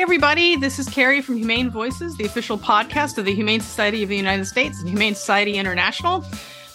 Everybody. This is Carrie from Humane Voices, the official podcast of the Humane Society of the United States and Humane Society International.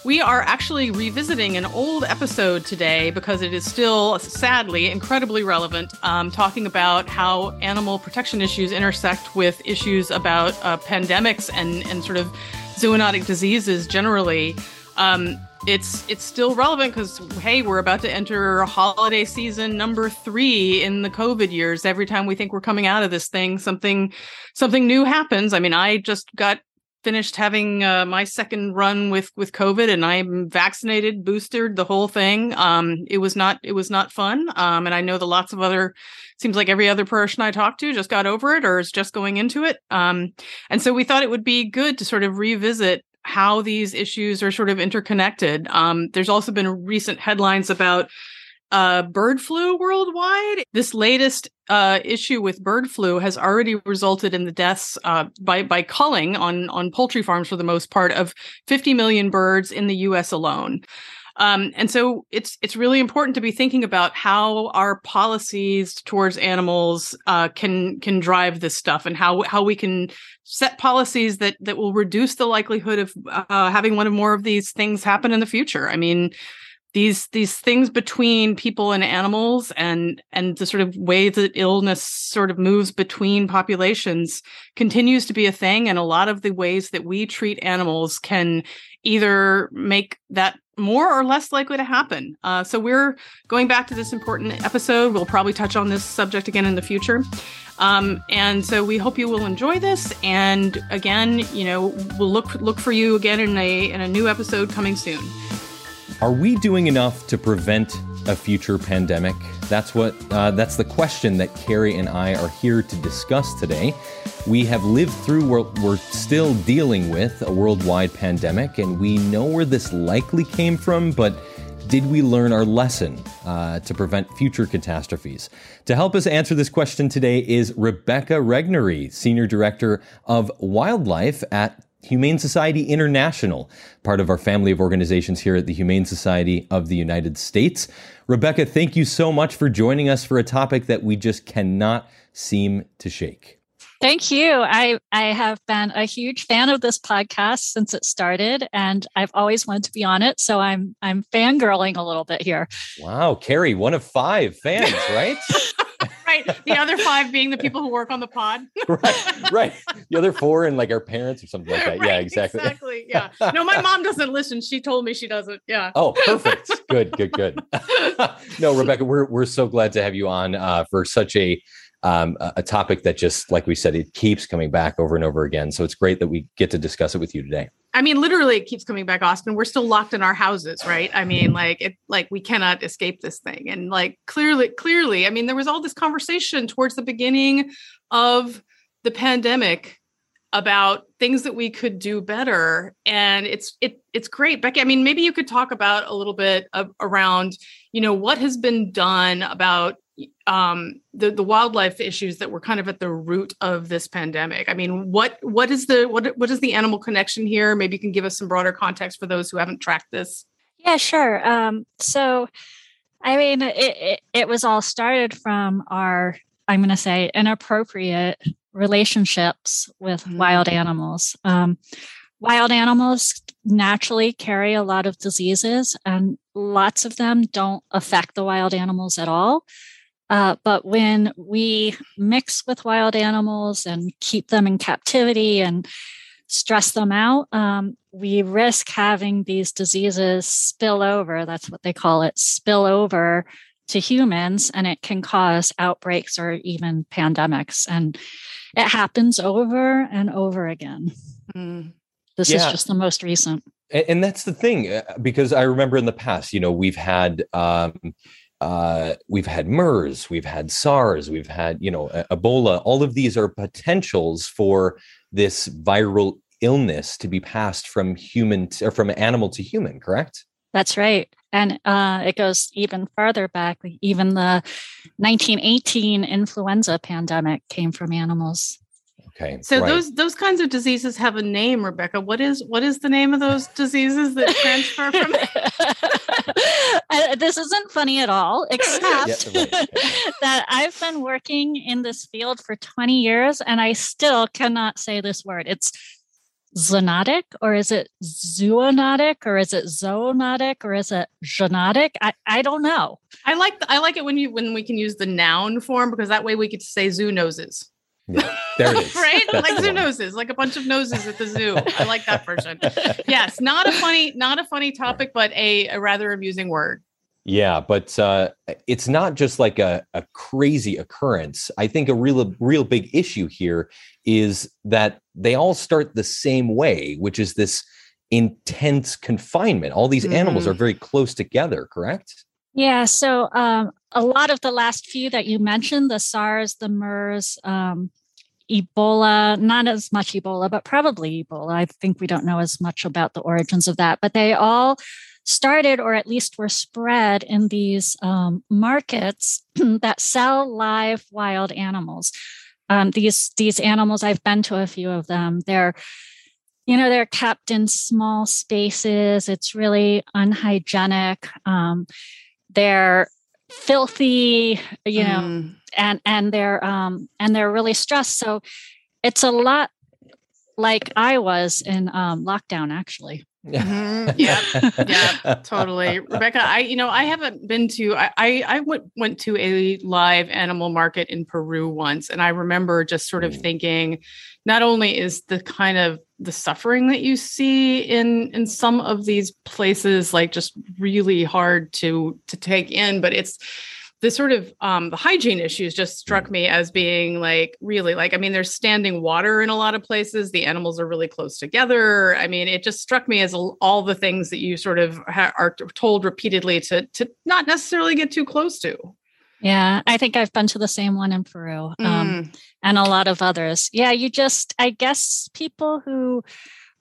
We are actually revisiting an old episode today because it is still, sadly, incredibly relevant, um, talking about how animal protection issues intersect with issues about uh, pandemics and, and sort of zoonotic diseases generally. Um, it's it's still relevant because hey, we're about to enter holiday season number three in the COVID years. Every time we think we're coming out of this thing, something something new happens. I mean, I just got finished having uh, my second run with with COVID, and I'm vaccinated, boosted, the whole thing. Um, it was not it was not fun, um, and I know that lots of other seems like every other person I talked to just got over it or is just going into it. Um, and so we thought it would be good to sort of revisit how these issues are sort of interconnected. Um, there's also been recent headlines about uh, bird flu worldwide. This latest uh, issue with bird flu has already resulted in the deaths uh, by by culling on on poultry farms for the most part of 50 million birds in the U.S. alone. Um, and so it's it's really important to be thinking about how our policies towards animals uh, can can drive this stuff, and how how we can set policies that that will reduce the likelihood of uh, having one or more of these things happen in the future. I mean, these these things between people and animals and and the sort of way that illness sort of moves between populations continues to be a thing and a lot of the ways that we treat animals can either make that more or less likely to happen. Uh, so we're going back to this important episode. We'll probably touch on this subject again in the future. Um, and so we hope you will enjoy this. And again, you know, we'll look look for you again in a in a new episode coming soon. Are we doing enough to prevent a future pandemic? That's what uh, that's the question that Carrie and I are here to discuss today. We have lived through, we're, we're still dealing with a worldwide pandemic, and we know where this likely came from, but did we learn our lesson uh, to prevent future catastrophes? To help us answer this question today is Rebecca Regnery, Senior Director of Wildlife at Humane Society International, part of our family of organizations here at the Humane Society of the United States. Rebecca, thank you so much for joining us for a topic that we just cannot seem to shake. Thank you. I, I have been a huge fan of this podcast since it started, and I've always wanted to be on it. So I'm I'm fangirling a little bit here. Wow, Carrie, one of five fans, right? right. The other five being the people who work on the pod. right. Right. The other four and like our parents or something like that. Right, yeah, exactly. Exactly. Yeah. No, my mom doesn't listen. She told me she doesn't. Yeah. Oh, perfect. Good, good, good. no, Rebecca, we're we're so glad to have you on uh, for such a um, a topic that just like we said it keeps coming back over and over again. So it's great that we get to discuss it with you today. I mean literally it keeps coming back austin. We're still locked in our houses right? I mean like it like we cannot escape this thing. And like clearly clearly i mean there was all this conversation towards the beginning of the pandemic about things that we could do better. And it's it it's great. Becky i mean maybe you could talk about a little bit of, around you know what has been done about um, the the wildlife issues that were kind of at the root of this pandemic. I mean, what what is the what what is the animal connection here? Maybe you can give us some broader context for those who haven't tracked this. Yeah, sure. Um, so, I mean, it, it it was all started from our I'm going to say inappropriate relationships with mm-hmm. wild animals. Um, wild animals naturally carry a lot of diseases, and lots of them don't affect the wild animals at all. Uh, but when we mix with wild animals and keep them in captivity and stress them out, um, we risk having these diseases spill over. That's what they call it spill over to humans, and it can cause outbreaks or even pandemics. And it happens over and over again. Mm. This yeah. is just the most recent. And, that's the thing, uh, because I remember in the past, you know, we've had. Um, uh, we've had MERS, we've had SARS, we've had, you know, Ebola. All of these are potentials for this viral illness to be passed from human to, or from animal to human, correct? That's right. And uh, it goes even farther back. Even the 1918 influenza pandemic came from animals. Okay. So right. those those kinds of diseases have a name, Rebecca. What is what is the name of those diseases that transfer from? this isn't funny at all, except that I've been working in this field for 20 years and I still cannot say this word. It's zoonotic or is it zoonotic or is it zoonotic or is it zoonotic? I, I don't know. I like I like it when you when we can use the noun form because that way we get to say zoo noses. Yeah, there it is. right? That's like zoo noses, like a bunch of noses at the zoo. I like that version. Yes, not a funny, not a funny topic, but a, a rather amusing word. Yeah, but uh, it's not just like a, a crazy occurrence. I think a real, real big issue here is that they all start the same way, which is this intense confinement. All these mm. animals are mm-hmm. very close together, correct? Yeah. So um, a lot of the last few that you mentioned, the SARS, the MERS, um, Ebola, not as much Ebola, but probably Ebola. I think we don't know as much about the origins of that, but they all started or at least were spread in these um, markets that sell live wild animals. Um, these these animals, I've been to a few of them. They're you know they're kept in small spaces. It's really unhygienic. Um, they're filthy, you know, mm. and and they're um, and they're really stressed. So it's a lot like I was in um, lockdown, actually. Mm-hmm. Yeah, yeah, totally. Rebecca, I you know I haven't been to I, I I went went to a live animal market in Peru once, and I remember just sort of mm. thinking, not only is the kind of the suffering that you see in in some of these places like just really hard to to take in, but it's the sort of um, the hygiene issues just struck me as being like really like I mean there's standing water in a lot of places. The animals are really close together. I mean it just struck me as all the things that you sort of ha- are told repeatedly to to not necessarily get too close to yeah I think I've been to the same one in Peru um, mm. and a lot of others yeah you just I guess people who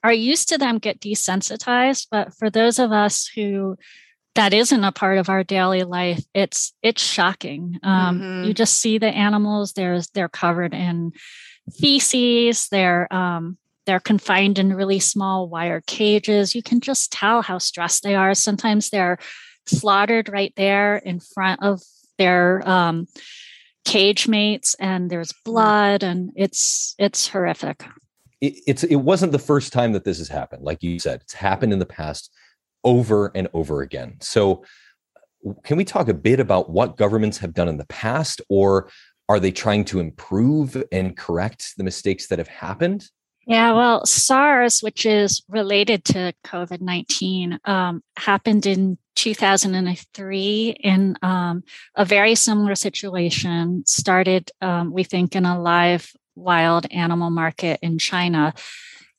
are used to them get desensitized but for those of us who that isn't a part of our daily life it's it's shocking um, mm-hmm. you just see the animals there's they're covered in feces they're um, they're confined in really small wire cages you can just tell how stressed they are sometimes they're slaughtered right there in front of their um, cage mates and there's mm. blood and it's it's horrific it, it's it wasn't the first time that this has happened like you said it's happened in the past over and over again. So, can we talk a bit about what governments have done in the past, or are they trying to improve and correct the mistakes that have happened? Yeah, well, SARS, which is related to COVID 19, um, happened in 2003 in um, a very similar situation. Started, um, we think, in a live wild animal market in China.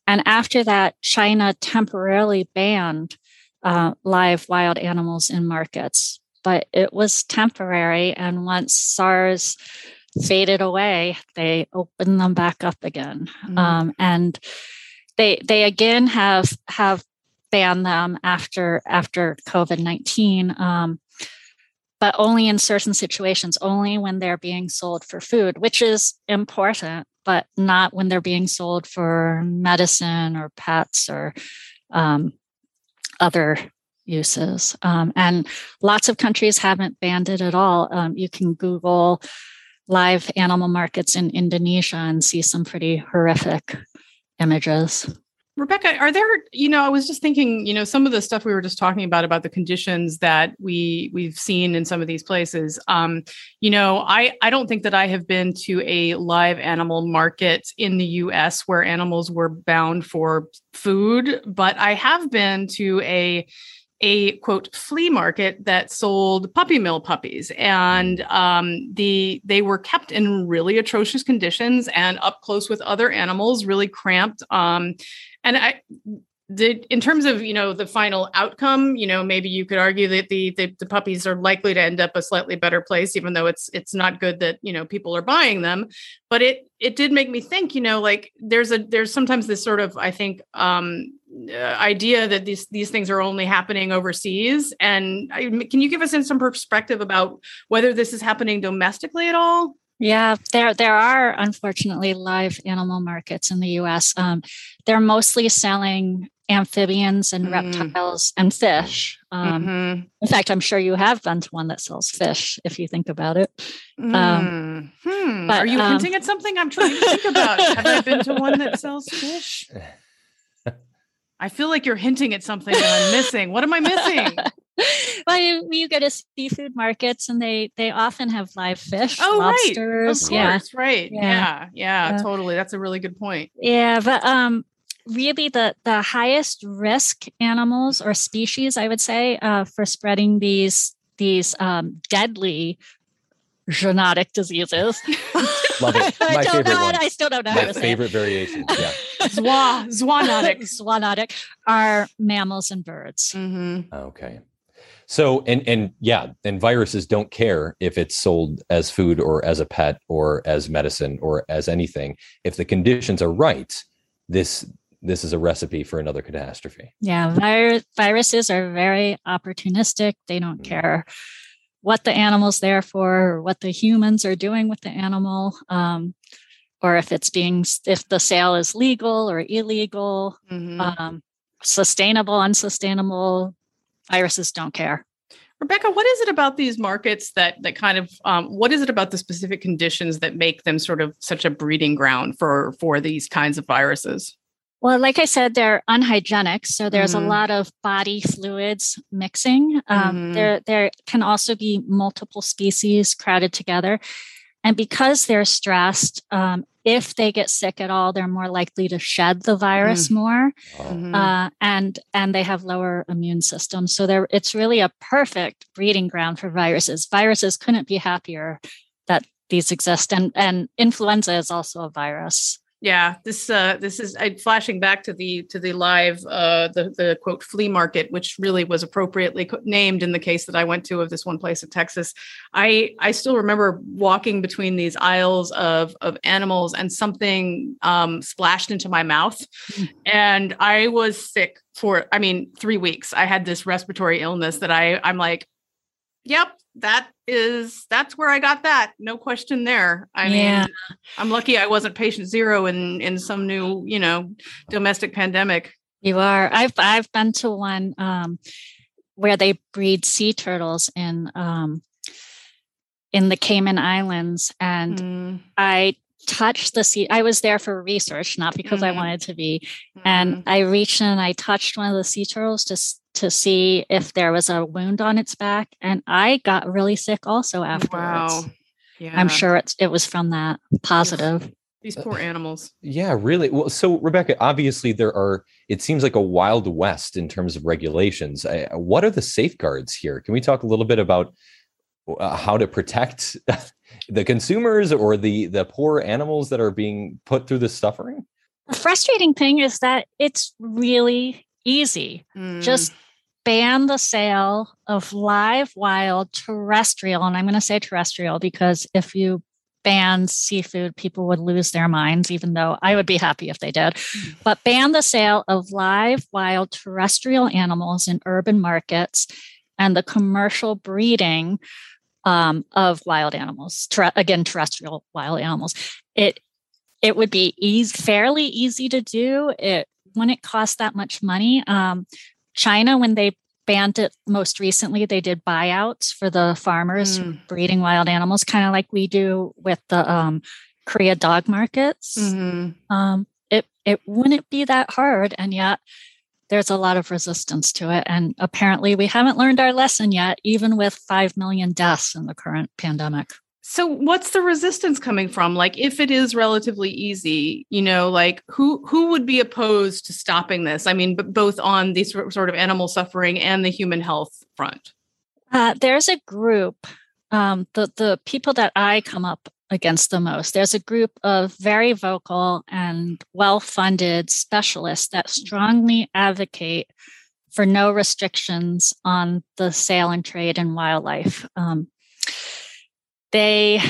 And after that, China temporarily banned uh, live wild animals in markets. But it was temporary. And once SARS faded away, they opened them back up again. Mm-hmm. Um, and they they again have have banned them after after COVID nineteen. Um, but only in certain situations, only when they're being sold for food, which is important, but not when they're being sold for medicine or pets or um, other uses. Um, and lots of countries haven't banned it at all. Um, you can Google live animal markets in Indonesia and see some pretty horrific images. Rebecca, are there, you know, I was just thinking, you know, some of the stuff we were just talking about about the conditions that we we've seen in some of these places. Um, you know, I I don't think that I have been to a live animal market in the US where animals were bound for food, but I have been to a a quote flea market that sold puppy mill puppies and um, the they were kept in really atrocious conditions and up close with other animals really cramped um, and i in terms of you know the final outcome you know maybe you could argue that the, the, the puppies are likely to end up a slightly better place even though it's it's not good that you know people are buying them. But it it did make me think you know like there's a there's sometimes this sort of i think um uh, idea that these these things are only happening overseas. And I, can you give us in some perspective about whether this is happening domestically at all yeah, there there are unfortunately live animal markets in the U.S. Um, they're mostly selling amphibians and Mm. reptiles and fish. Um, Mhm. In fact, I'm sure you have been to one that sells fish, if you think about it. Mm. Hmm. but, Are you um, hinting at something I'm trying to think about? Have I been to one that sells fish? I feel like you're hinting at something that I'm missing. What am I missing? well, you, you go to seafood markets and they they often have live fish, Oh, right. Of course, yeah, right. Yeah. Yeah, yeah, Yeah. totally. That's a really good point. yeah, but um, really the the highest risk animals or species, I would say, uh, for spreading these these um, deadly zoonotic diseases. Love it. I My don't favorite know one. I still don't know how My to say it. favorite variation. Yeah. Zwa, zoonotic. Zoonotic are mammals and birds. Mm-hmm. Okay. So and and yeah, and viruses don't care if it's sold as food or as a pet or as medicine or as anything. If the conditions are right, this this is a recipe for another catastrophe. Yeah, vir- viruses are very opportunistic. They don't Mm. care what the animal's there for or what the humans are doing with the animal. Um, or if it's being, if the sale is legal or illegal, Mm-hmm. um, sustainable, unsustainable, viruses don't care. Rebecca, what is it about these markets that that kind of um, what is it about the specific conditions that make them sort of such a breeding ground for for these kinds of viruses? Well, like I said, they're unhygienic, so there's Mhm. a lot of body fluids mixing. Um, Mhm. There, there can also be multiple species crowded together, and because they're stressed, um, if they get sick at all, they're more likely to shed the virus more, Oh, Mhm. uh, and and they have lower immune systems. So they're it's really a perfect breeding ground for viruses. Viruses couldn't be happier that these exist, and and influenza is also a virus. Yeah, this uh, this is I, flashing back to the to the live uh, the the quote flea market, which really was appropriately named in the case that I went to of this one place in Texas. I I still remember walking between these aisles of of animals and something um, splashed into my mouth, Mm. and I was sick for I mean three weeks. I had this respiratory illness that I I'm like, yep, that is that's where I got that. No question there. I Yeah. mean, I'm lucky I wasn't patient zero in in some new, you know, domestic pandemic. You are. I've I've been to one um, where they breed sea turtles in um, in the Cayman Islands, and Mm, I touched the sea. I was there for research, not because I Mhm. wanted to be. mm, And I reached in and I touched one of the sea turtles s- to see if there was a wound on its back, and I got really sick also afterwards. wow. Yeah. I'm sure it's it was from that positive. these poor animals. Yeah, really. Well, so Rebecca, obviously there are. It seems like a wild west in terms of regulations. I, what are the safeguards here? Can we talk a little bit about uh, how to protect the consumers or the the poor animals that are being put through this suffering? The frustrating thing is that it's really easy. Mm, just ban the sale of live wild terrestrial and i'm going to say terrestrial because if you ban seafood people would lose their minds even though i would be happy if they did. But ban the sale of live wild terrestrial animals in urban markets and the commercial breeding um, of wild animals ter- again terrestrial wild animals. It it would be easy, fairly easy to do. It wouldn't cost that much money. Um, China, when they banned it most recently, they did buyouts for the farmers Mm. breeding wild animals, kind of like we do with the um, Korea dog markets. mhm. Um, it it wouldn't be that hard, and yet there's a lot of resistance to it. And apparently, we haven't learned our lesson yet, even with five million deaths in the current pandemic. So what's the resistance coming from? Like if it is relatively easy, you know, like who who would be opposed to stopping this? I mean, both on the sort of animal suffering and the human health front. Uh, there's a group, um, the the people that I come up against the most. There's a group of very vocal and well-funded specialists that strongly advocate for no restrictions on the sale and trade in wildlife. Um, they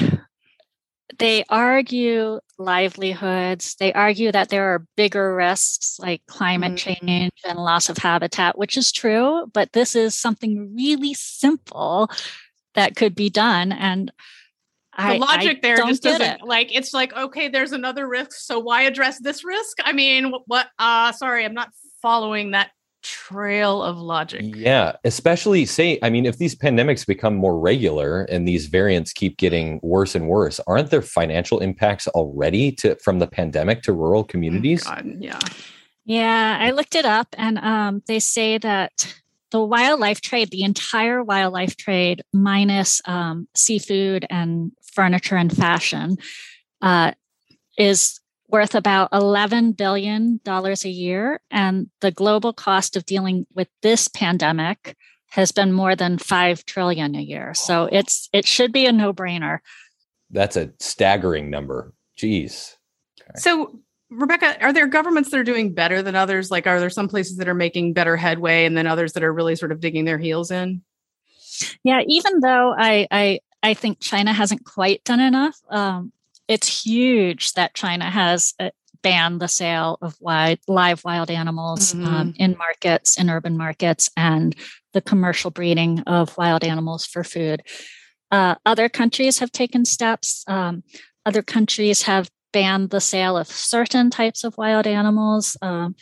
they argue livelihoods. They argue that there are bigger risks like climate Mhm. change and loss of habitat, which is true, but this is something really simple that could be done. And The I, logic I there just doesn't it. like it's like okay, there's another risk, so why address this risk? I mean, wh- what? Uh, sorry, I'm not following that trail of logic. Yeah, especially say, I mean, if these pandemics become more regular and these variants keep getting worse and worse, aren't there financial impacts already to from the pandemic to rural Oh, communities? God, yeah. Yeah, I looked it up and um, they say that the wildlife trade, the entire wildlife trade, minus um, seafood and furniture and fashion, uh, is worth about $11 billion a year. And the global cost of dealing with this pandemic has been more than 5 trillion a year. So it's it should be a no-brainer. That's a staggering number. Jeez. So, Rebecca, are there governments that are doing better than others? Like, are there some places that are making better headway and then others that are really sort of digging their heels in? Yeah, even though I I I think China hasn't quite done enough, um, it's huge that China has uh, banned the sale of wild, live wild animals um, in markets, in urban markets, and the commercial breeding of wild animals for food. Uh, other countries have taken steps. Um, other countries have banned the sale of certain types of wild animals. Um,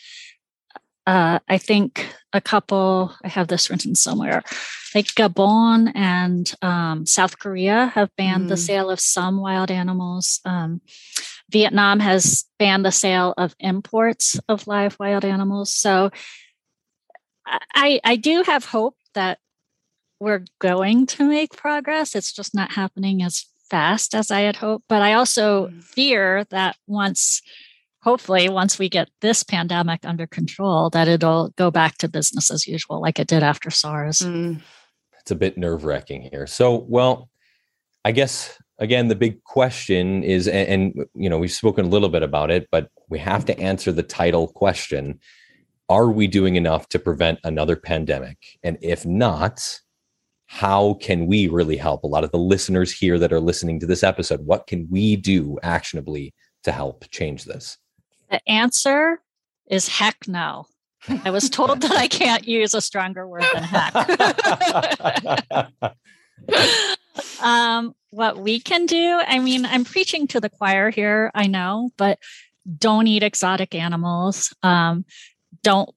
uh, I think a couple, I have this written somewhere, like Gabon and um, South Korea have banned the Mm. sale of some wild animals. Um, Vietnam has banned the sale of imports of live wild animals. So I, I do have hope that we're going to make progress. It's just not happening as fast as I had hoped. But I also Mm. fear that once, hopefully, once we get this pandemic under control, that it'll go back to business as usual, like it did after SARS. Mm. It's a bit nerve wracking here. So, well, I guess again, the big question is, and, and you know, we've spoken a little bit about it, but we have to answer the title question: Are we doing enough to prevent another pandemic? And if not, how can we really help? A lot of the listeners here that are listening to this episode, what can we do actionably to help change this? The answer is heck no. I was told that I can't use a stronger word than heck. um, what we can do, I mean, I'm preaching to the choir here, I know, but don't eat exotic animals. Um, don't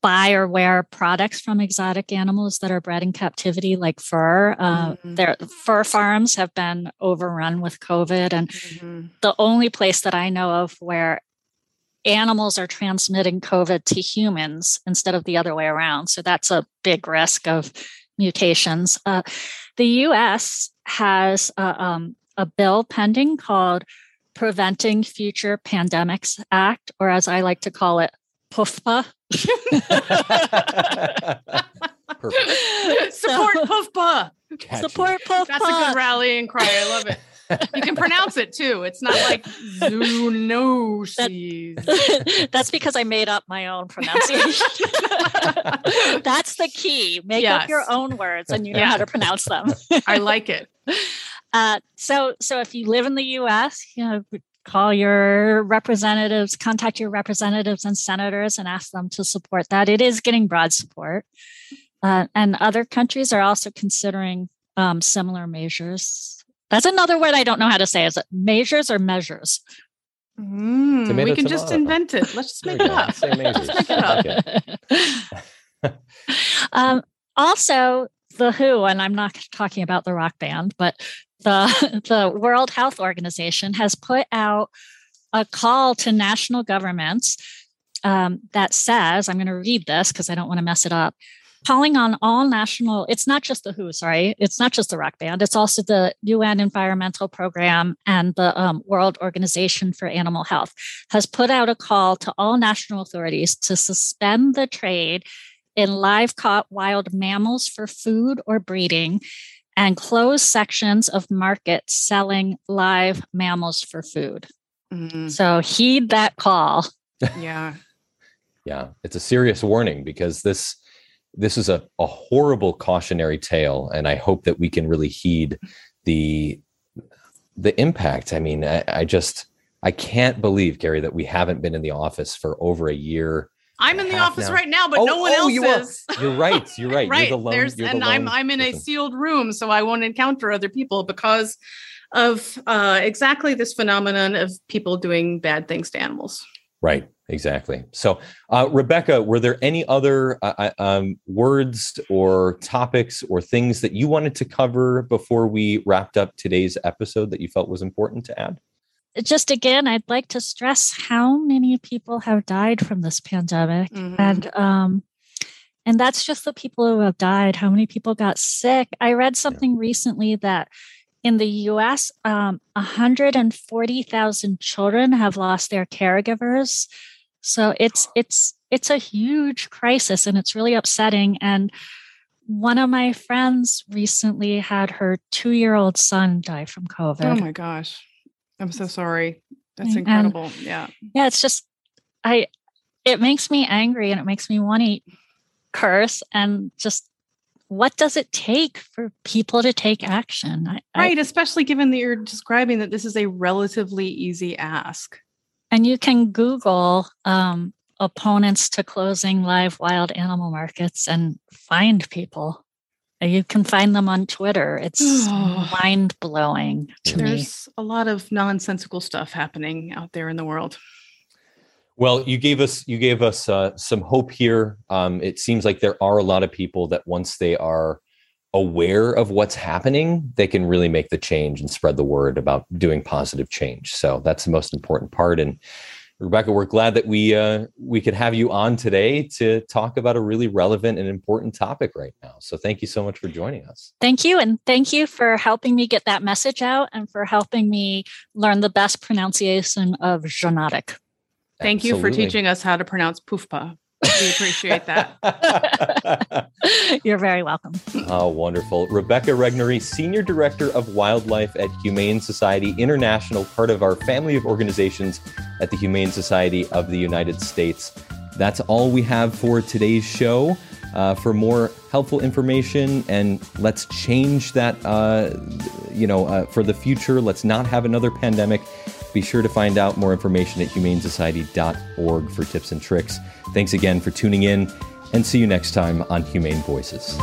buy or wear products from exotic animals that are bred in captivity, like fur. Uh, Mhm. Their fur farms have been overrun with COVID, and Mhm. the only place that I know of where animals are transmitting COVID to humans instead of the other way around. So that's a big risk of mutations. Uh, the US has uh, um, a bill pending called Preventing Future Pandemics Act, or as I like to call it, PUFPA. Perfect. Support So- Puffpa. Catchy. Support PUFPA. That's a good rallying cry. I love it. You can pronounce it too. It's not like zoonosis. That's because I made up my own pronunciation. That's the key. Make up your own words and you know how to pronounce them. I like it. Uh, so, so if you live in the U.S., you know, call your representatives, contact your representatives and senators, and ask them to support that. It is getting broad support, uh, and other countries are also considering um, similar measures. That's another word I don't know how to say. Is it measures or measures? Mm, Tomato, we can just invent it. Let's just make it up. Let's make it up. Um, also, the WHO, and I'm not talking about the rock band, but the the World Health Organization has put out a call to national governments um, that says, I'm going to read this because I don't want to mess it up. Calling on all national, it's not just the WHO, sorry, it's not just the rock band, it's also the UN Environmental Program and the um, World Organization for Animal Health has put out a call to all national authorities to suspend the trade in live caught wild mammals for food or breeding and close sections of markets selling live mammals for food. Mm, So heed that call. yeah. Yeah, it's a serious warning because this this is a, a horrible cautionary tale, and I hope that we can really heed the the impact. I mean, I, I just I can't believe, Gary, that we haven't been in the office for over a year. I'm in the office now. right now, but Oh, no one oh, else you are. You're right. You're right. right. You're the lone. There's you're the and I'm I'm in a sealed room, so I won't encounter other people because of uh, exactly this phenomenon of people doing bad things to animals. Right. Exactly. So, uh, Rebecca, were there any other uh, uh, um, words or topics or things that you wanted to cover before we wrapped up today's episode that you felt was important to add? Just again, I'd like to stress how many people have died from this pandemic, mm-hmm. and um, and that's just the people who have died. How many people got sick? I read something recently that in the US, um, 140,000 children have lost their caregivers. So it's it's it's a huge crisis and it's really upsetting. And one of my friends recently had her two-year-old son die from COVID. Oh my gosh. I'm so sorry. That's incredible. And, yeah. Yeah, it's just I it makes me angry and it makes me want to curse and just what does it take for people to take action? I, right, I, especially given that you're describing that this is a relatively easy ask. And you can Google um, opponents to closing live wild animal markets and find people. You can find them on Twitter. It's mind blowing to There's me. There's a lot of nonsensical stuff happening out there in the world. Well, you gave us you gave us uh, some hope here. Um, it seems like there are a lot of people that once they are aware of what's happening, they can really make the change and spread the word about doing positive change. So that's the most important part. And Rebecca, we're glad that we uh, we could have you on today to talk about a really relevant and important topic right now. So thank you so much for joining us. Thank you, and thank you for helping me get that message out and for helping me learn the best pronunciation of zoonotic. Thank Absolutely. you for teaching us how to pronounce poofpa. We appreciate that. You're very welcome. Oh, wonderful. Rebecca Regnery, Senior Director of Wildlife at Humane Society International, part of our family of organizations at the Humane Society of the United States. That's all we have for today's show. Uh, for more helpful information and let's change that, uh, you know, uh, for the future. Let's not have another pandemic. Be sure to find out more information at humanesociety.org for tips and tricks. Thanks again for tuning in, and see you next time on Humane Voices.